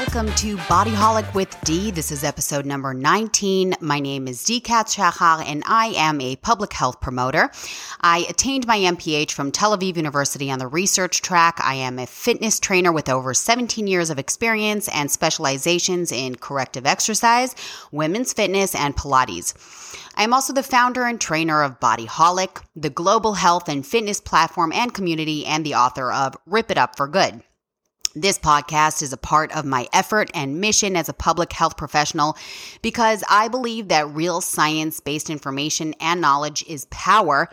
Welcome to Bodyholic with D. This is episode number 19. My name is D. Kat Shachar and I am a public health promoter. I attained my MPH from Tel Aviv University on the research track. I am a fitness trainer with over 17 years of experience and specializations in corrective exercise, women's fitness, and Pilates. I am also the founder and trainer of Bodyholic, the global health and fitness platform and community, and the author of Rip It Up for Good. This podcast is a part of my effort and mission as a public health professional because I believe that real science based information and knowledge is power.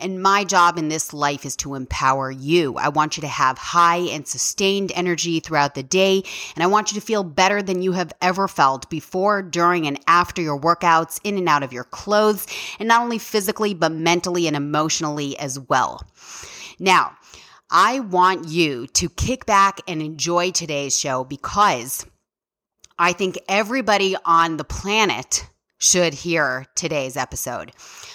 And my job in this life is to empower you. I want you to have high and sustained energy throughout the day. And I want you to feel better than you have ever felt before, during, and after your workouts, in and out of your clothes, and not only physically, but mentally and emotionally as well. Now, I want you to kick back and enjoy today's show because I think everybody on the planet should hear today's episode.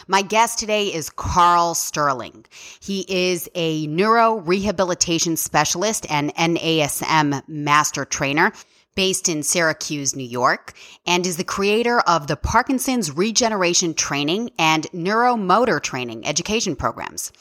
My guest today is Karl Sterling. He is a neuro rehabilitation specialist and NASM master trainer based in Syracuse, New York, and is the creator of the Parkinson's Regeneration Training and Neuromotor Training education programs.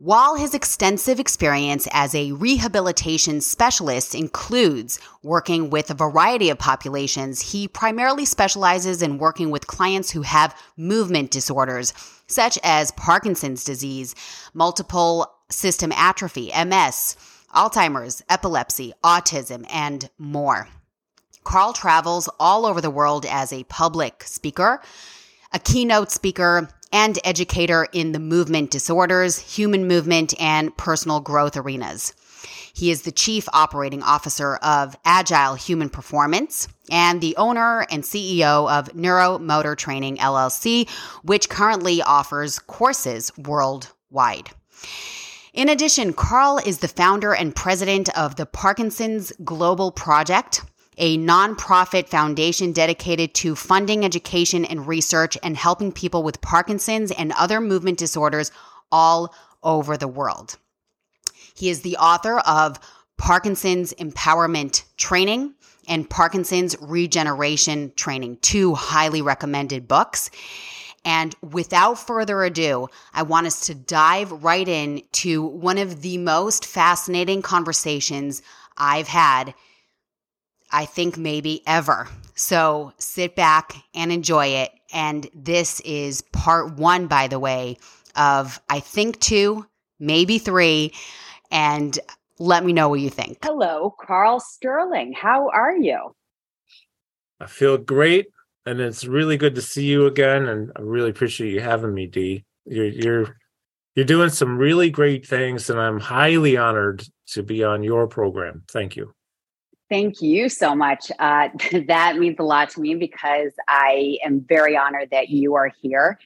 While his extensive experience as a rehabilitation specialist includes working with a variety of populations, he primarily specializes in working with clients who have movement disorders, such as Parkinson's disease, multiple system atrophy, MS, Alzheimer's, epilepsy, autism, and more. Karl travels all over the world as a public speaker, a keynote speaker, and educator in the movement disorders, human movement, and personal growth arenas. He is the chief operating officer of Agile Human Performance and the owner and CEO of Neuromotor Training LLC, which currently offers courses worldwide. In addition, Karl is the founder and president of the Parkinson's Global Project, a nonprofit foundation dedicated to funding education and research and helping people with Parkinson's and other movement disorders all over the world. He is the author of Parkinson's Empowerment Training and Parkinson's Regeneration Training, two highly recommended books. And without further ado, I want us to dive right in to one of the most fascinating conversations I've had I think maybe ever. So sit back and enjoy it. And this is part one, by the way, of I think two, maybe three. And let me know what you think. Hello, Karl Sterling. How are you? I feel great. And it's really good to see you again. And I really appreciate you having me, Dee. You're you're you're doing some really great things, and I'm highly honored to be on your program. Thank you. Thank you so much. Uh, that means a lot to me because I am very honored that you are here.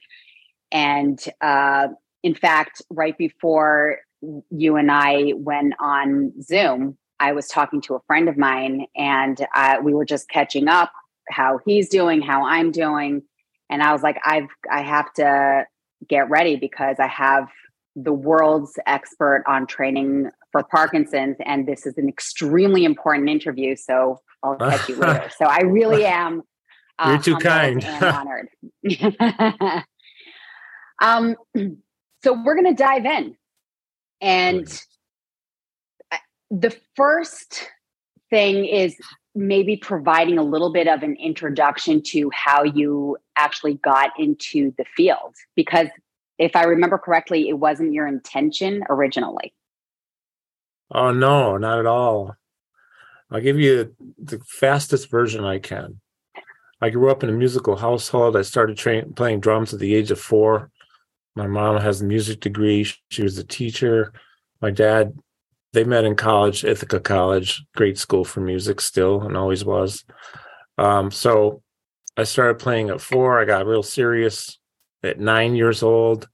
And uh, in fact, right before you and I went on Zoom, I was talking to a friend of mine and uh, we were just catching up how he's doing, how I'm doing. And I was like, I've, I have to get ready because I have the world's expert on training for Parkinson's, and this is an extremely important interview. So I'll catch you later. So I really am. Uh, You're too kind. honored. um, so we're going to dive in, and the first thing is maybe providing a little bit of an introduction to how you actually got into the field because if i remember correctly it wasn't your intention originally Oh no, not at all. I'll give you the fastest version I can. I grew up in a musical household. I started train, playing drums at the age of four. My mom has a music degree. She was a teacher. My dad, they met in college, Ithaca College, great school for music still and always was. Um, so I started playing at four. I got real serious at nine years old.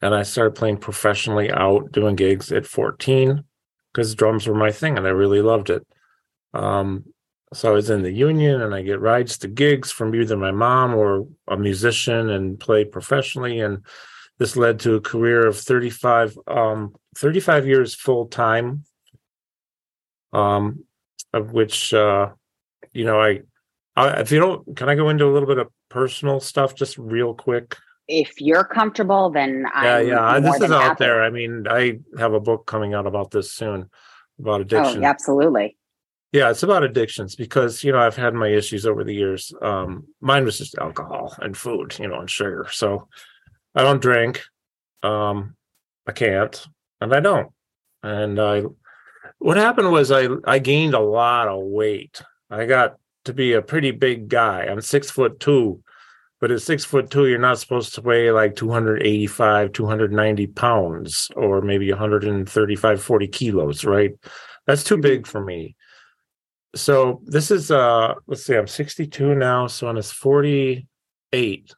And I started playing professionally out doing gigs at 14 because drums were my thing and I really loved it. Um, so I was in the union and I get rides to gigs from either my mom or a musician and play professionally. And this led to a career of 35, um, 35 years full time. Um, of which uh, you know I, I if you don't can I go into a little bit of personal stuff just real quick? If you're comfortable, then yeah, I'm yeah. This is out happy. there. I mean, I have a book coming out about this soon about Oh, addiction. yeah, absolutely. Yeah, it's about addictions because you know I've had my issues over the years. Um, mine was just alcohol and food, you know, and sugar. So I don't drink. Um, I can't, and I don't. And I, what happened was I I gained a lot of weight. I got to be a pretty big guy. I'm six foot two, but at six foot two, you're not supposed to weigh like 285, 290 pounds, or maybe 135, 40 kilos, right? That's too big for me so this is uh let's see i'm 62 now so on his 48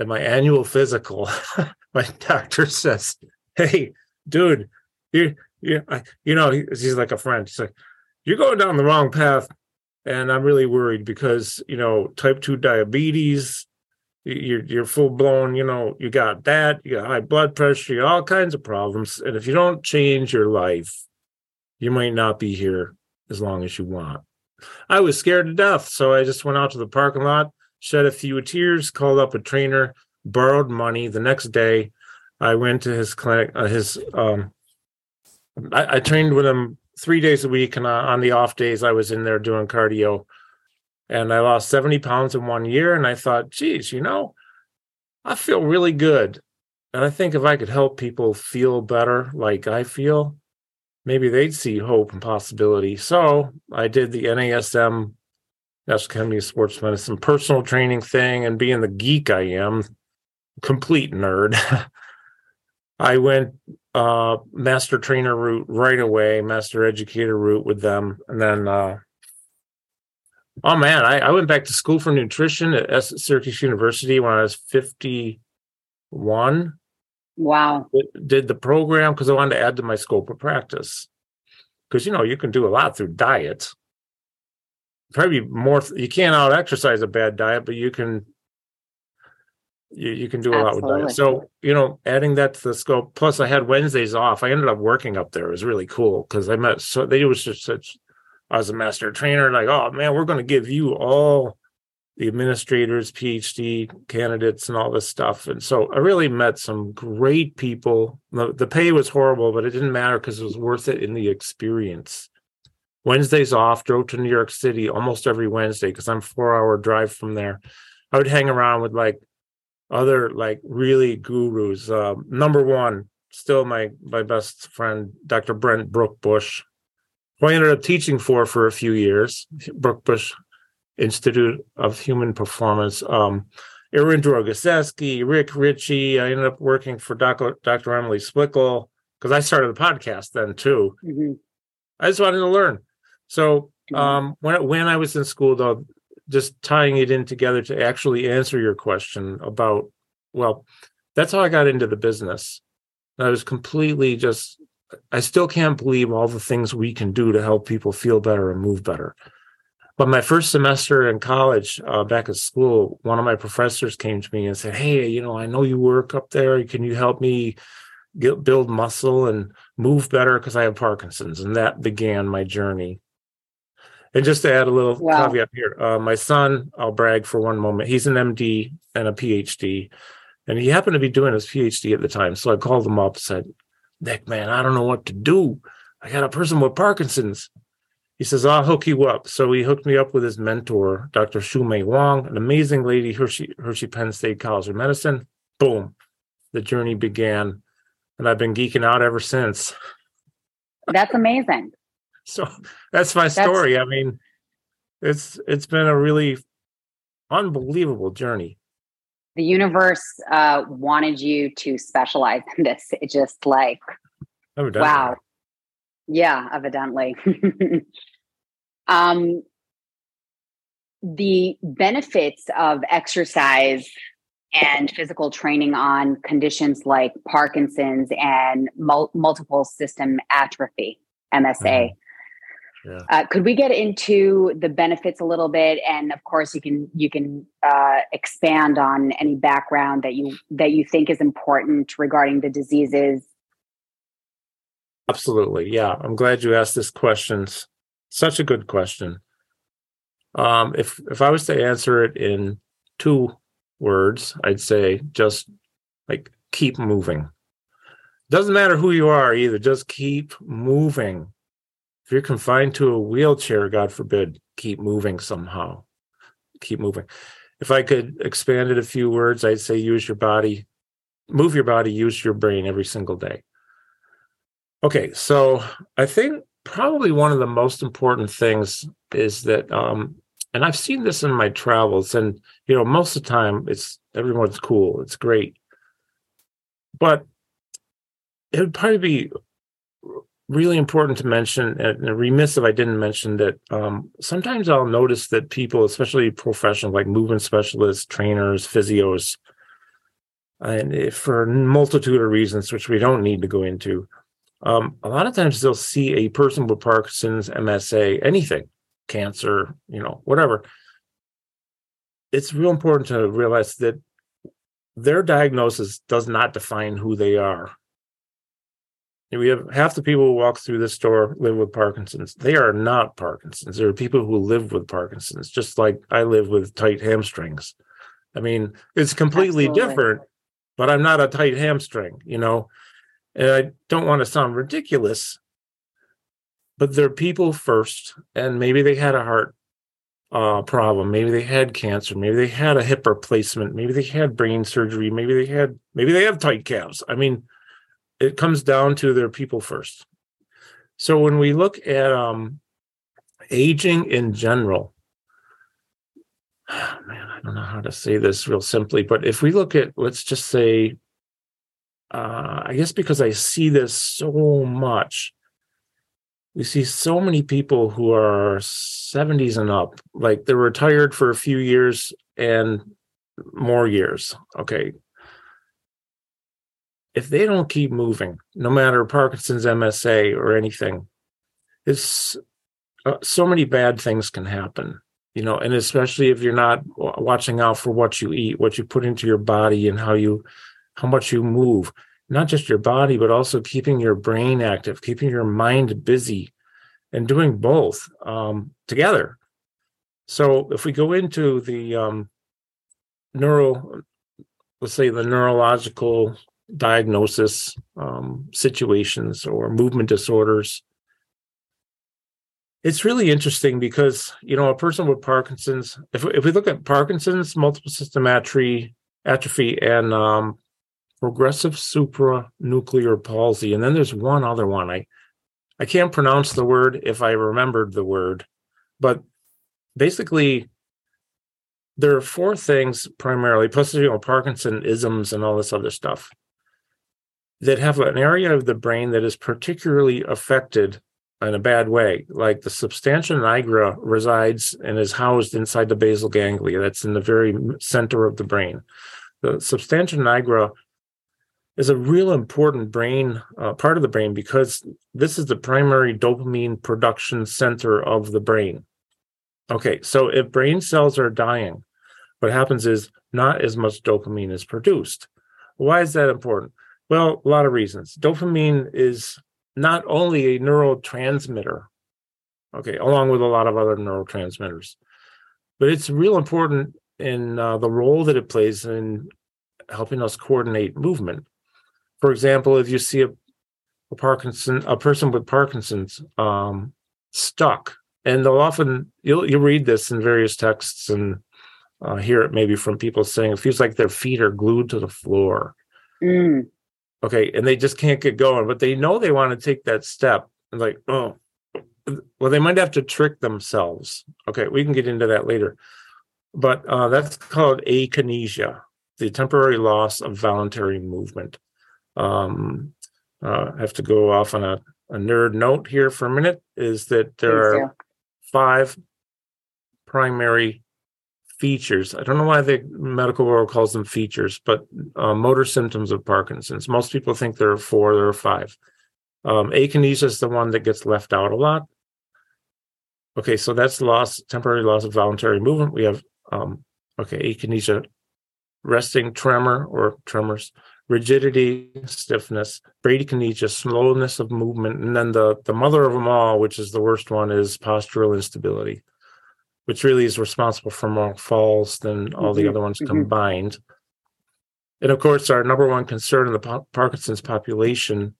at my annual physical my doctor says hey dude you you I, you know he's like a friend he's like you're going down the wrong path and i'm really worried because you know type 2 diabetes you're you're full blown you know you got that you got high blood pressure you got all kinds of problems and if you don't change your life you might not be here as long as you want I was scared to death. So I just went out to the parking lot, shed a few tears, called up a trainer, borrowed money. The next day, I went to his clinic, uh, his, um, I, I trained with him three days a week. And uh, on the off days, I was in there doing cardio. And I lost 70 pounds in one year. And I thought, geez, you know, I feel really good. And I think if I could help people feel better like I feel, maybe they'd see hope and possibility. So I did the NASM, National Academy of Sports Medicine, personal training thing, and being the geek I am, complete nerd. I went uh master trainer route right away, master educator route with them, and then uh oh man, I, I went back to school for nutrition at S- Syracuse University when I was 51 Wow. did the program because I wanted to add to my scope of practice. Because you know you can do a lot through diet. Probably more. You can't out exercise a bad diet, but you can. You, you can do a lot with diet. So you know, adding that to the scope. Plus, I had Wednesdays off. I ended up working up there. It was really cool because I met. So they was just such. I was a master trainer. Like, oh man, we're going to give you all the administrators, PhD candidates, and all this stuff. And so I really met some great people. The, the pay was horrible, but it didn't matter because it was worth it in the experience. Wednesdays off, drove to New York City almost every Wednesday because I'm four hour drive from there. I would hang around with like other like really gurus. Uh, number one, still my my best friend, Dr. Brent Brookbush, who I ended up teaching for for a few years. Brookbush Institute of Human Performance. Um, Aaron Drogoseski, Rick Richey. I ended up working for Dr. Dr. Emily Splichal because I started the podcast then too. Mhm. I just wanted to learn. So Mhm. um, when when I was in school, though, just tying it in together to actually answer your question about, well, that's how I got into the business. I was completely just. I still can't believe all the things we can do to help people feel better and move better. But my first semester in college, uh, back at school, one of my professors came to me and said, "Hey, you know, I know you work up there. Can you help me get, build muscle and move better because I have Parkinson's?" And that began my journey. And just to add a little Wow. caveat here, uh, my son, I'll brag for one moment. He's an MD and a PhD, and he happened to be doing his PhD at the time. So I called him up, said, "Nick, man, I don't know what to do. I got a person with Parkinson's." He says, I'll hook you up. So he hooked me up with his mentor, Dr. Xuemei Huang, an amazing lady, Hershey, Hershey Penn State College of Medicine. Boom. The journey began. And I've been geeking out ever since. That's amazing. So that's my That's- story. I mean, it's it's been a really unbelievable journey. The universe uh, wanted you to specialize in this. It just like, wow. Yeah, evidently. um, the benefits of exercise and physical training on conditions like Parkinson's and mul- multiple system atrophy, MSA. Yeah. Uh, could we get into the benefits a little bit? And of course, you can you can uh, expand on any background that you that you think is important regarding the diseases. Absolutely. Yeah. I'm glad you asked this questions. such a good question. Um, if if I was to answer it in two words, I'd say just like keep moving. Doesn't matter who you are either, just keep moving. If you're confined to a wheelchair, God forbid, keep moving somehow. Keep moving. If I could expand it a few words, I'd say use your body, move your body, use your brain every single day. Okay, so I think probably one of the most important things is that um, and I've seen this in my travels, and you know, most of the time it's everyone's cool, it's great. But it would probably be really important to mention, and remiss if I didn't mention that um, sometimes I'll notice that people, especially professional, like movement specialists, trainers, physios, and for a multitude of reasons, which we don't need to go into, um, a lot of times they'll see a person with Parkinson's, MSA, anything, cancer, you know, whatever. It's real important to realize that their diagnosis does not define who they are. We have half the people who walk through this store live with Parkinson's. They are not Parkinson's. There are people who live with Parkinson's, just like I live with tight hamstrings. I mean, it's completely Absolutely. different, but I'm not a tight hamstring, you know. And I don't want to sound ridiculous, but they're people first, and maybe they had a heart uh, problem, maybe they had cancer, maybe they had a hip replacement, maybe they had brain surgery, maybe they had maybe they have tight calves. I mean, it comes down to their people first. So when we look at um, aging in general, man, I don't know how to say this real simply, but if we look at, let's just say, uh, I guess because I see this so much, we see so many people who are 70s and up like they're retired for a few years and more years okay if they don't keep moving no matter parkinson's msa or anything it's uh, so many bad things can happen you know and especially if you're not watching out for what you eat what you put into your body and how you how much you move not just your body, but also keeping your brain active, keeping your mind busy, and doing both um, together. So if we go into the um, neural, let's say the neurological diagnosis um, situations or movement disorders, it's really interesting because you know a person with Parkinson's, if if we look at Parkinson's, multiple system atrophy, atrophy, and um, progressive supranuclear palsy. And then there's one other one. I I can't pronounce the word if I remembered the word, but basically there are four things primarily, plus you know, Parkinsonisms and all this other stuff that have an area of the brain that is particularly affected in a bad way. Like the substantia nigra resides and is housed inside the basal ganglia. That's in the very center of the brain. The substantia nigra is a real important brain uh, part of the brain because this is the primary dopamine production center of the brain. Okay, so if brain cells are dying, what happens is not as much dopamine is produced. Why is that important? Well, a lot of reasons. Dopamine is not only a neurotransmitter, okay, along with a lot of other neurotransmitters, but it's real important in uh, the role that it plays in helping us coordinate movement for example, if you see a, a Parkinson, a person with Parkinson's um, stuck, and they'll often you'll you read this in various texts and uh, hear it maybe from people saying it feels like their feet are glued to the floor. Mm. Okay, and they just can't get going, but they know they want to take that step. And like, oh, well, they might have to trick themselves. Okay, we can get into that later, but uh, that's called akinesia, the temporary loss of voluntary movement. Um, uh, I have to go off on a, a nerd note here for a minute is that there are five primary features. I don't know why the medical world calls them features, but uh, motor symptoms of Parkinson's. Most people think there are four, there are five. Um, akinesia is the one that gets left out a lot. Okay, so that's loss, temporary loss of voluntary movement. We have, um, okay, akinesia, resting tremor or tremors, rigidity, stiffness, bradykinesia, slowness of movement, and then the the mother of them all, which is the worst one, is postural instability, which really is responsible for more falls than all the Mhm, other ones mhm. combined. And of course, our number one concern in the po- Parkinson's population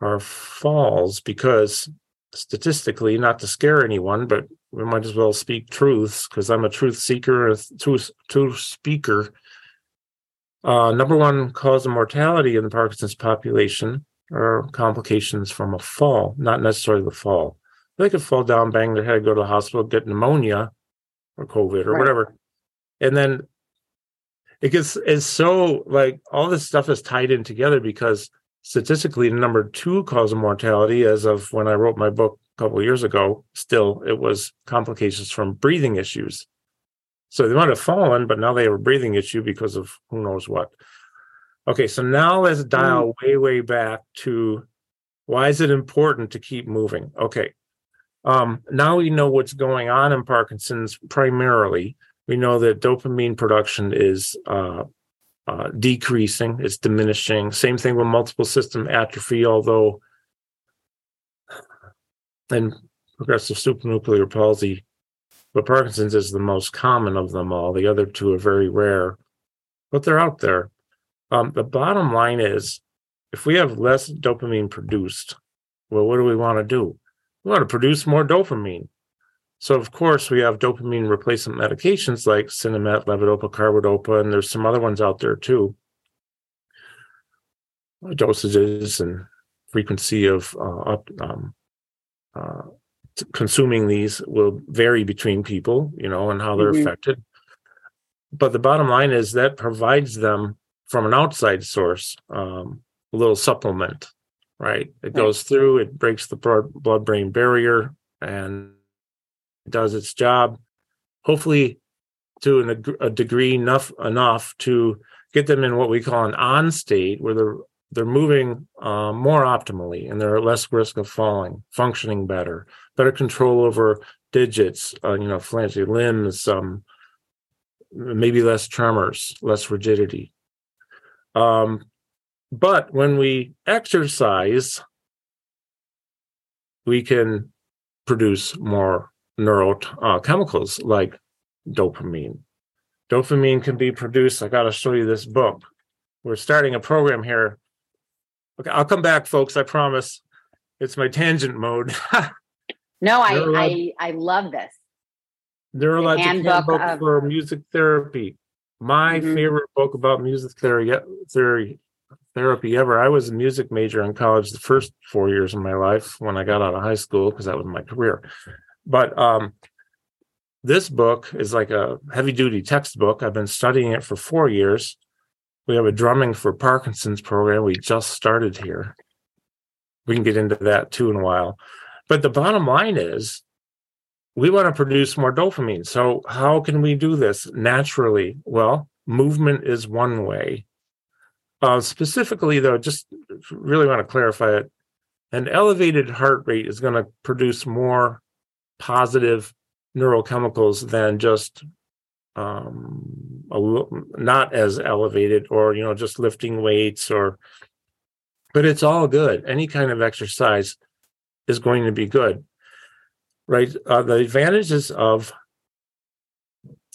are falls because statistically, not to scare anyone, but we might as well speak truths because I'm a truth seeker, a truth, truth speaker. Uh, number one cause of mortality in the Parkinson's population are complications from a fall, not necessarily the fall. They could fall down, bang their head, go to the hospital, get pneumonia or COVID or Right. whatever. And then it gets it's so like all this stuff is tied in together because statistically the number two cause of mortality as of when I wrote my book a couple of years ago, still it was complications from breathing issues. So they might have fallen, but now they have a breathing issue because of who knows what. Okay, so now let's dial mm. way, way back to why is it important to keep moving? Okay. Um, now we know what's going on in Parkinson's primarily. We know that dopamine production is uh, uh, decreasing, it's diminishing. Same thing with multiple system atrophy, although in progressive supranuclear palsy, but Parkinson's is the most common of them all. The other two are very rare, but they're out there. Um, the bottom line is if we have less dopamine produced, well, what do we want to do? We want to produce more dopamine. So, of course, we have dopamine replacement medications like Sinemet, levodopa, carbidopa, and there's some other ones out there too. Dosages and frequency of uh, up, um, uh, consuming these will vary between people, you know, and how they're Mhm. affected. But the bottom line is that provides them from an outside source um, a little supplement, right? It goes through, it breaks the blood brain barrier and does its job, hopefully to an, a degree enough enough to get them in what we call an on state where they're they're moving uh, more optimally and they're at less risk of falling, functioning better, better control over digits, uh, you know, phalange limbs, um, maybe less tremors, less rigidity. Um, but when we exercise, we can produce more neurochemicals uh, like dopamine. Dopamine can be produced. I got to show you this book. We're starting a program here. Okay, I'll come back, folks. I promise. It's my tangent mode. No, I, Neurolog- I I love this. Neurologic handbook handbook, of- for music therapy. My Mhm. favorite book about music theory, theory therapy ever. I was a music major in college the first four years of my life when I got out of high school because that was my career. But um, this book is like a heavy duty textbook. I've been studying it for four years. We have a drumming for Parkinson's program. We just started here. We can get into that too in a while. But the bottom line is we want to produce more dopamine. So, how can we do this naturally? Well, movement is one way. Uh, specifically, though, just really want to clarify it an elevated heart rate is going to produce more positive neurochemicals than just um, not as elevated or, you know, just lifting weights or, but it's all good. Any kind of exercise is going to be good right? Uh, the advantages of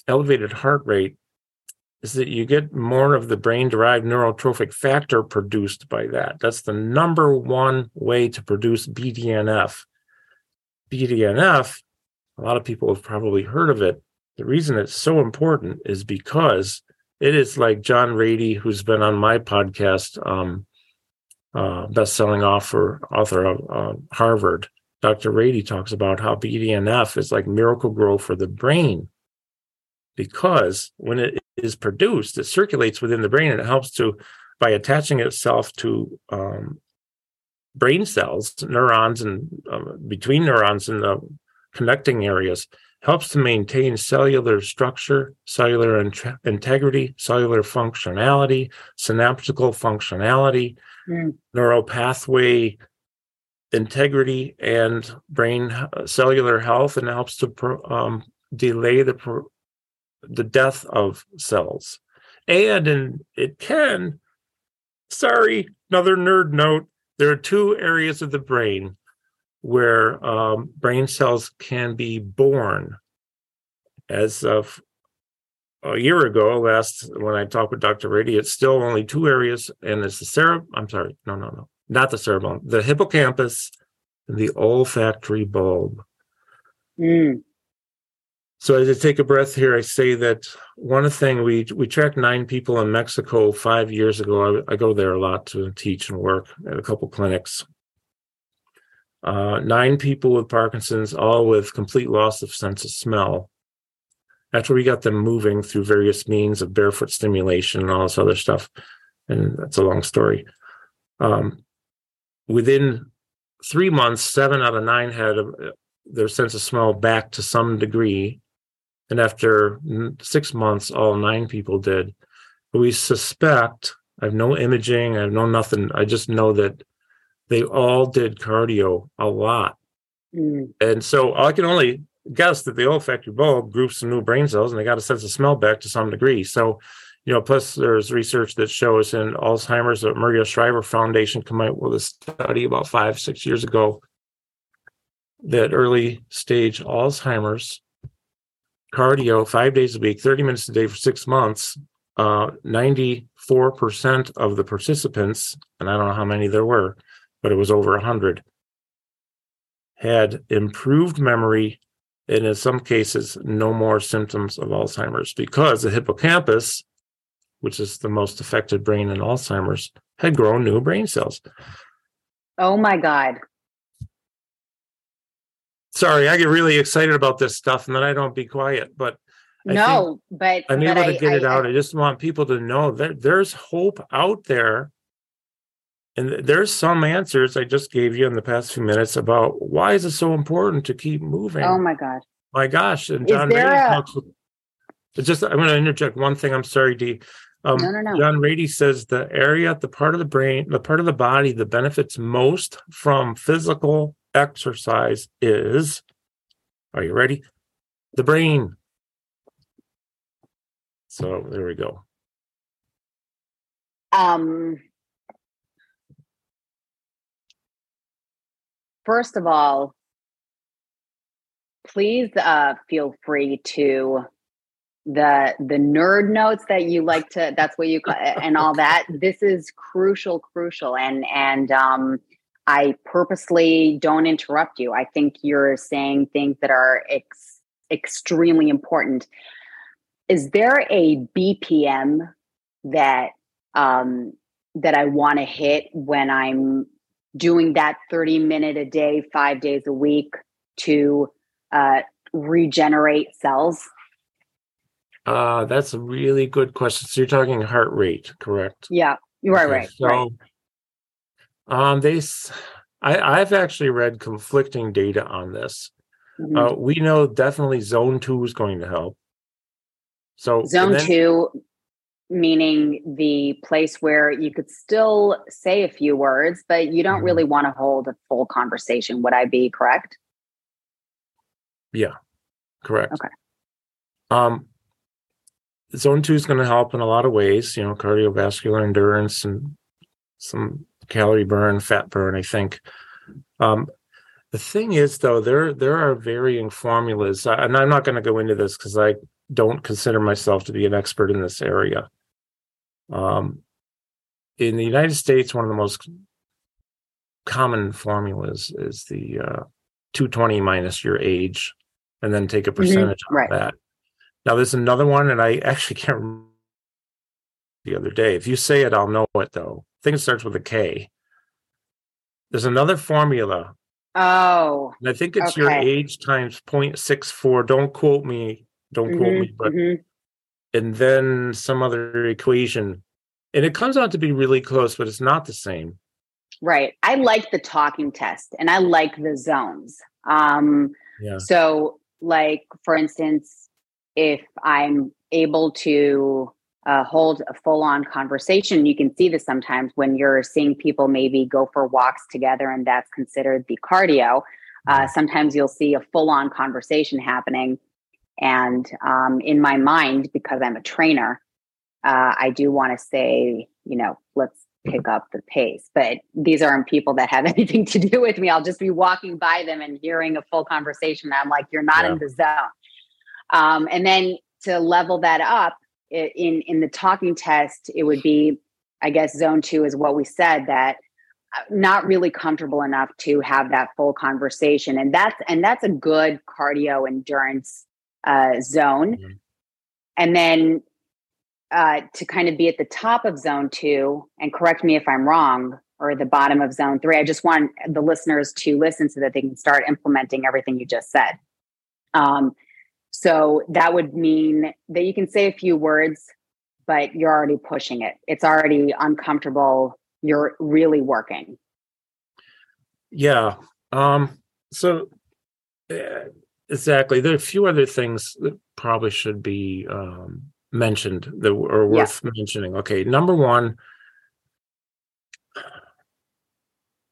elevated heart rate is that you get more of the brain derived neurotrophic factor produced by that. That's the number one way to produce BDNF. BDNF, a lot of people have probably heard of it. The reason it's so important is because it is like John Ratey, who's been on my podcast, um, uh, best-selling author, author of uh, Harvard. Dr. Ratey talks about how BDNF is like Miracle-Gro for the brain because when it is produced, it circulates within the brain and it helps to, by attaching itself to um, brain cells, neurons, and um, between neurons in the connecting areas, helps to maintain cellular structure, cellular int- integrity, cellular functionality, synaptical functionality, Mm. neural pathway integrity and brain uh, cellular health and helps to pro, um, delay the pro, the death of cells and in, it can sorry, another nerd note. There are two areas of the brain where um, brain cells can be born. As of a year ago, last when I talked with Dr. Ratey, it's still only two areas, and it's the cerebellum. I'm sorry, no, no, no, not the cerebellum, the hippocampus and the olfactory bulb. Mm. So as I take a breath here, I say that one thing we we tracked nine people in Mexico five years ago. I, I go there a lot to teach and work at a couple clinics. Uh, nine people with Parkinson's, all with complete loss of sense of smell. After we got them moving through various means of barefoot stimulation and all this other stuff, and that's a long story. Um, within three months, seven out of nine had a, their sense of smell back to some degree. And after six months, all nine people did. But we suspect, I have no imaging, I have no nothing. I just know that they all did cardio a lot. Mm. And so I can only guess that the olfactory bulb groups some new brain cells and they got a sense of smell back to some degree. So, you know, plus there's research that shows in Alzheimer's, the Maria Shriver Foundation came out with a study about five, six years ago that early stage Alzheimer's cardio five days a week, 30 minutes a day for six months, uh, 94% of the participants, and I don't know how many there were, but it was over 100, had improved memory and in some cases, no more symptoms of Alzheimer's because the hippocampus, which is the most affected brain in Alzheimer's, had grown new brain cells. Oh my God sorry, I get really excited about this stuff and then I don't be quiet. But I no, but I'm but able I, to get I, it out. I, just want people to know that there's hope out there. And there's some answers I just gave you in the past few minutes about why is it so important to keep moving. Oh my God. My gosh. And John Ratey a... talks it's just I'm to interject one thing. I'm sorry, Dee. Um, no, no, no. John Ratey says the area, the part of the brain, the part of the body that benefits most from physical exercise is are you ready? The brain. So there we go. Um, first of all, please uh, feel free to the the nerd notes that you like to that's what you call and all that this is crucial crucial and and um I purposely don't interrupt you. I think you're saying things that are ex- extremely important. Is there a BPM that um, that I want to hit when I'm doing that 30 minute a day, five days a week to uh, regenerate cells? Uh, that's a really good question. So you're talking heart rate, correct? Yeah, right, okay. right. So right. Um, they, I, I've actually read conflicting data on this. Mm-hmm. Uh, we know definitely zone two is going to help. So zone then, two, meaning the place where you could still say a few words, but you don't mm-hmm. really want to hold a full conversation. Would I be correct? Yeah, correct. Okay. Um, zone two is going to help in a lot of ways. You know, cardiovascular endurance and some calorie burn, fat burn, I think. Um, the thing is, though, there there are varying formulas, and I'm not going to go into this because I don't consider myself to be an expert in this area. Um, in the United States, one of the most common formulas is the uh, 220 minus your age, and then take a mm-hmm. percentage mm-hmm. right. of that. Now, there's another one, and I actually can't remember the other day. If you say it, I'll know it though. I think it starts with a K. There's another formula. Oh. And I think it's okay. your age times 0.64. Don't quote me. Don't mm-hmm, quote me, but mm-hmm. and then some other equation. And it comes out to be really close, but it's not the same. Right. I like the talking test and I like the zones. Um yeah. so like for instance, if I'm able to uh, hold a full on conversation. You can see this sometimes when you're seeing people maybe go for walks together, and that's considered the cardio. Uh, mm-hmm. sometimes you'll see a full on conversation happening. And um, in my mind, because I'm a trainer, uh, I do want to say, you know, let's pick up the pace. But these aren't people that have anything to do with me. I'll just be walking by them and hearing a full conversation. I'm like, you're not yeah. in the zone. Um, and then to level that up in in the talking test, it would be, I guess, zone two is what we said that uh, not really comfortable enough to have that full conversation, and that's and that's a good cardio endurance uh, zone. Mm-hmm. And then uh, to kind of be at the top of zone two, and correct me if I'm wrong, or the bottom of zone three. I just want the listeners to listen so that they can start implementing everything you just said. Um, so that would mean that you can say a few words, but you're already pushing it. It's already uncomfortable. You're really working. Yeah. Um, so uh, exactly. There are a few other things that probably should be um, mentioned that are worth yeah. mentioning. Okay. Number one.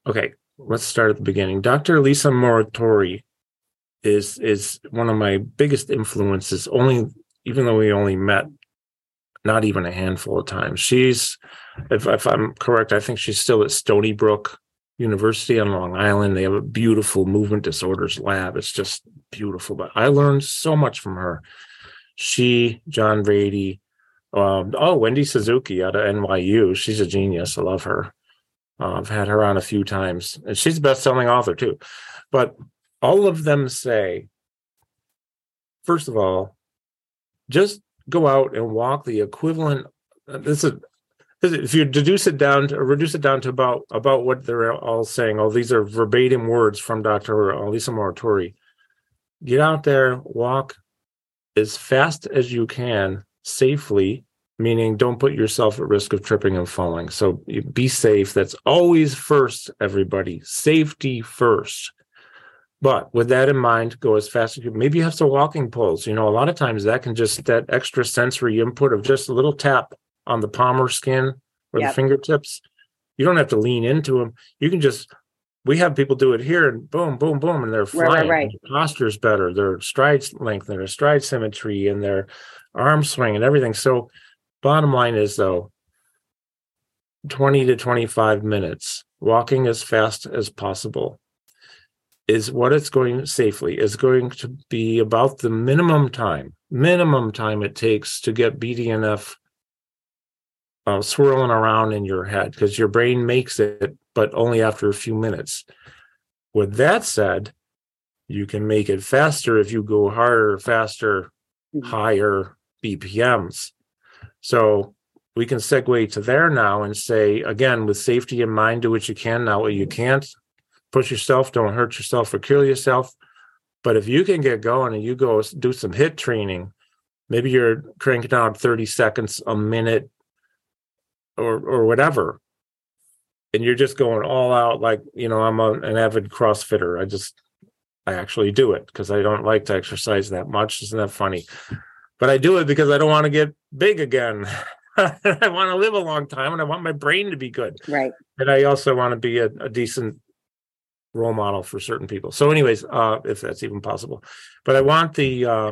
Okay. Let's start at the beginning. Dr. Lisa Muratori is is one of my biggest influences. Only even though we only met not even a handful of times. She's, if, if I'm correct, I think she's still at Stony Brook University on Long Island. They have a beautiful movement disorders lab. It's just beautiful. But I learned so much from her. She, John Ratey, um, oh, Wendy Suzuki out of NYU. She's a genius. I love her. Uh, I've had her on a few times, and she's a best-selling author too. But all of them say, first of all, just go out and walk the equivalent. Uh, this is if you deduce it down to, reduce it down to about about what they're all saying. All these are verbatim words from Dr. Lisa Muratori. Get out there, walk as fast as you can safely meaning don't put yourself at risk of tripping and falling so be safe that's always first everybody safety first but with that in mind, go as fast as you maybe you have some walking poles. You know, a lot of times that can just that extra sensory input of just a little tap on the palm or skin or yep. the fingertips. You don't have to lean into them. You can just we have people do it here and boom, boom, boom, and they're flying. Right, right, right. Their posture's better, their stride length, and their stride symmetry, and their arm swing and everything. So bottom line is though, 20 to 25 minutes, walking as fast as possible is what it's going safely is going to be about the minimum time minimum time it takes to get bdnf uh, swirling around in your head because your brain makes it but only after a few minutes. With that said you can make it faster if you go harder faster mm-hmm. higher bpms so we can segue to there now and say again with safety in mind do what you can now what you can't push yourself, don't hurt yourself or kill yourself. But if you can get going and you go do some HIIT training, maybe you're cranking out 30 seconds a minute or or whatever. And you're just going all out like, you know, I'm a, an avid CrossFitter. I just I actually do it because I don't like to exercise that much. Isn't that funny? But I do it because I don't want to get big again. I want to live a long time and I want my brain to be good. Right. And I also want to be a, a decent role model for certain people. So, anyways, uh, if that's even possible, but I want the, uh,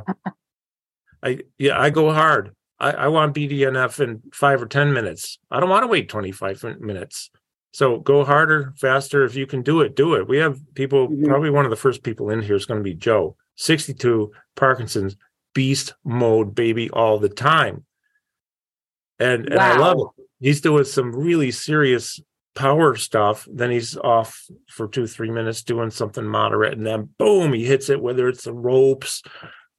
I yeah, I go hard. I, I want BDNF in five or ten minutes. I don't want to wait twenty five minutes. So go harder, faster. If you can do it, do it. We have people. Mm-hmm. Probably one of the first people in here is going to be Joe, sixty two, Parkinson's, beast mode, baby, all the time. And and wow. I love it. He's doing some really serious power stuff. Then he's off for two, three minutes doing something moderate, and then boom, he hits it. Whether it's the ropes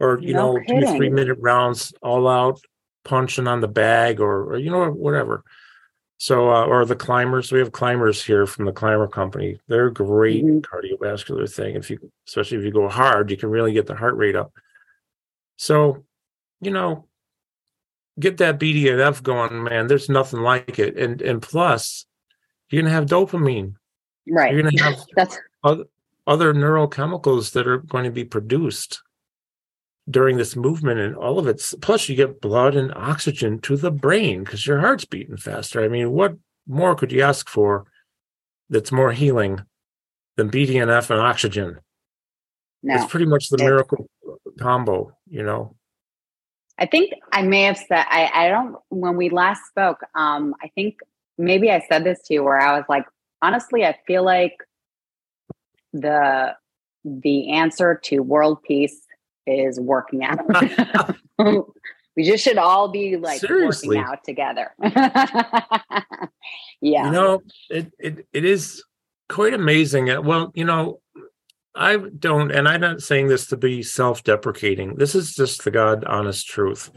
or you no know kidding. two, three minute rounds, all out punching on the bag, or, or you know whatever. So, uh, or the climbers. We have climbers here from the climber company. They're great mm-hmm. cardiovascular thing. If you, especially if you go hard, you can really get the heart rate up. So, you know, get that BDNF going, man. There's nothing like it. And and plus, you're going to have dopamine. Right. You're going to have That's... other, other neurochemicals that are going to be produced during this movement and all of it. Plus, you get blood and oxygen to the brain because your heart's beating faster. I mean, what more could you ask for that's more healing than BDNF and oxygen? No. It's pretty much the miracle combo, you know. I think I may have said I, I don't when we last spoke, um, I think maybe I said this to you where I was like, honestly, I feel like the the answer to world peace is working out. we just should all be like Seriously. working out together. yeah. You know, it, it it is quite amazing. Uh, well, you know, I don't, and I'm not saying this to be self-deprecating. This is just the God honest truth.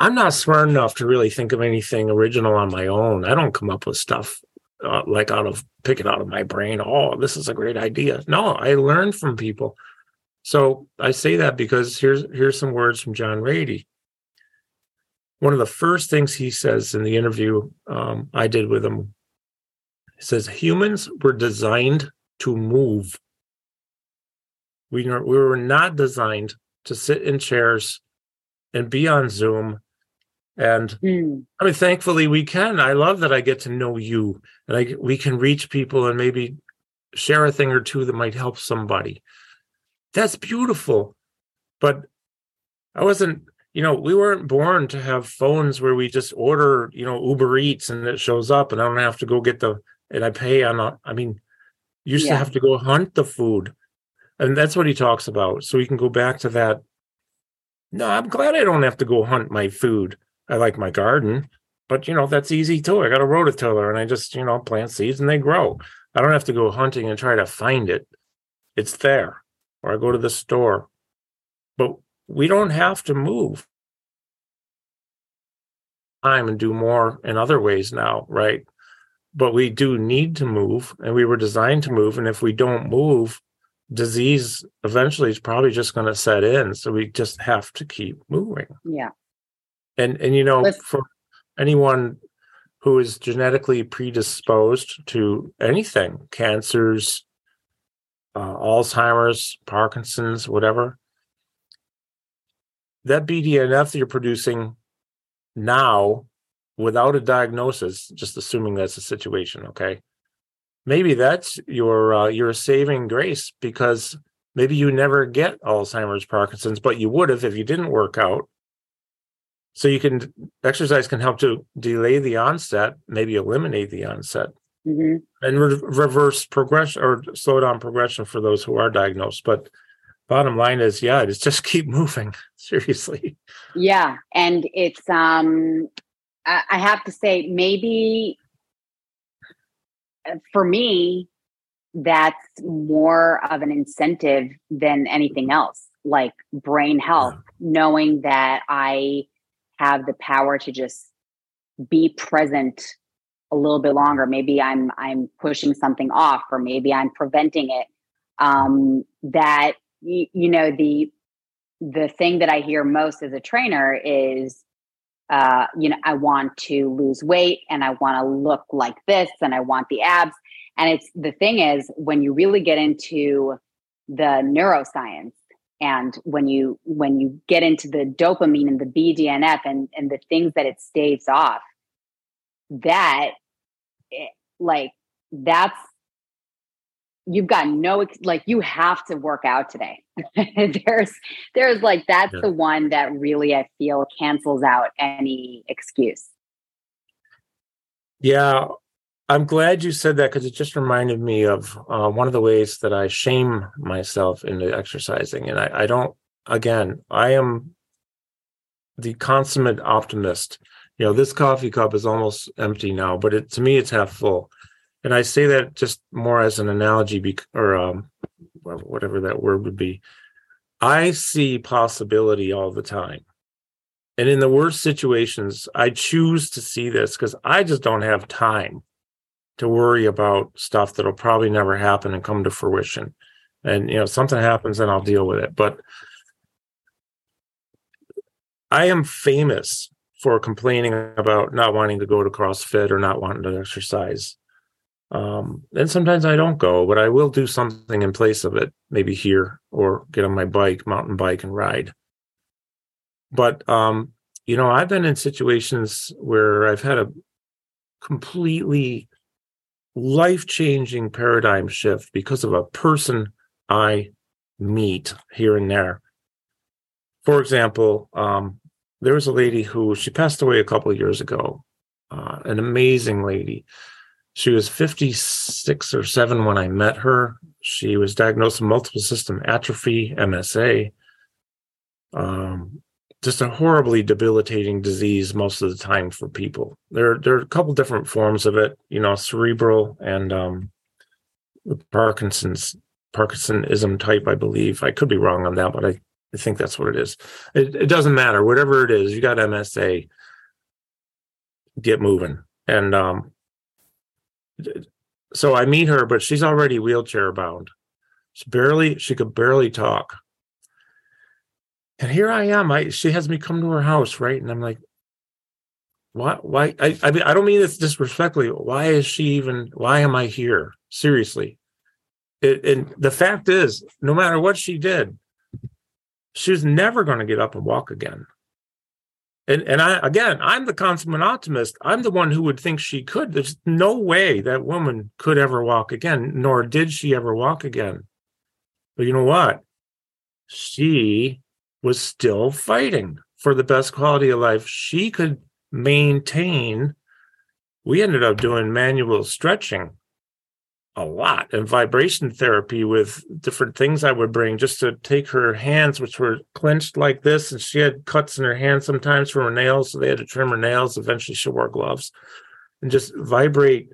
I'm not smart enough to really think of anything original on my own. I don't come up with stuff uh, like out of pick it out of my brain. Oh, this is a great idea. No, I learn from people. So I say that because here's here's some words from John Ratey. One of the first things he says in the interview um, I did with him he says humans were designed to move. We, we were not designed to sit in chairs and be on Zoom and mm. I mean, thankfully we can. I love that I get to know you and I we can reach people and maybe share a thing or two that might help somebody. That's beautiful. But I wasn't, you know, we weren't born to have phones where we just order, you know, Uber Eats and it shows up and I don't have to go get the and I pay on a, I mean, you used yeah. to have to go hunt the food. And that's what he talks about. So we can go back to that. No, I'm glad I don't have to go hunt my food. I like my garden, but you know, that's easy too. I got a rototiller and I just, you know, plant seeds and they grow. I don't have to go hunting and try to find it. It's there. Or I go to the store. But we don't have to move time and do more in other ways now, right? But we do need to move and we were designed to move. And if we don't move, disease eventually is probably just going to set in. So we just have to keep moving. Yeah. And and you know, Let's, for anyone who is genetically predisposed to anything, cancers, uh, Alzheimer's, Parkinson's, whatever, that BDNF that you're producing now without a diagnosis, just assuming that's the situation, okay? Maybe that's your uh, your saving grace because maybe you never get Alzheimer's, Parkinson's, but you would have if you didn't work out so you can exercise can help to delay the onset, maybe eliminate the onset, mm-hmm. and re- reverse progression or slow down progression for those who are diagnosed. But bottom line is, yeah, it's just keep moving. Seriously. Yeah, and it's um, I, have to say maybe for me that's more of an incentive than anything else like brain health knowing that i have the power to just be present a little bit longer. Maybe i'm i'm pushing something off or maybe i'm preventing it. Um that you, you know the the thing that i hear most as a trainer is uh you know i want to lose weight and i want to look like this and i want the abs. And it's the thing is when you really get into the neuroscience and when you when you get into the dopamine and the bdnf and and the things that it staves off that it, eh, like that's you've got no like you have to work out today there's there's like that's yeah. the one that really i feel cancels out any excuse yeah I'm glad you said that because it just reminded me of uh, one of the ways that I shame myself into exercising. And I, I don't, again, I am the consummate optimist. You know, this coffee cup is almost empty now, but it, to me, it's half full. And I say that just more as an analogy, be, or um, whatever that word would be. I see possibility all the time. And in the worst situations, I choose to see this because I just don't have time to worry about stuff that'll probably never happen and come to fruition. And you know, something happens and I'll deal with it. But I am famous for complaining about not wanting to go to CrossFit or not wanting to exercise. Um, and sometimes I don't go, but I will do something in place of it, maybe here or get on my bike, mountain bike, and ride. But um, you know, I've been in situations where I've had a completely life changing paradigm shift because of a person I meet here and there. For example, um, there was a lady who she passed away a couple years ago. uh, an amazing lady. She was 56 or 7 when I met her. She was diagnosed with multiple system atrophy, MSA. Um, just a horribly debilitating disease most of the time for people. There, there are a couple different forms of it, you know, cerebral and um, Parkinson's Parkinsonism type, I believe. I could be wrong on that, but I, I think that's what it is. It, it doesn't matter. Whatever it is, you got MSA, get moving. And um, so I meet her, but she's already wheelchair bound. She barely, she could barely talk. And here I am. I she has me come to her house, right? And I'm like, why? Why? I I, mean, I don't mean this disrespectfully. Why is she even? Why am I here? Seriously. It, and the fact is, no matter what she did, she was never going to get up and walk again. And and I again, I'm the consummate optimist. I'm the one who would think she could. There's no way that woman could ever walk again, nor did she ever walk again. But you know what? She was still fighting for the best quality of life she could maintain. We ended up doing manual stretching a lot and vibration therapy with different things I would bring just to take her hands, which were clenched like this. And she had cuts in her hands sometimes from her nails. So they had to trim her nails. Eventually, she wore gloves and just vibrate.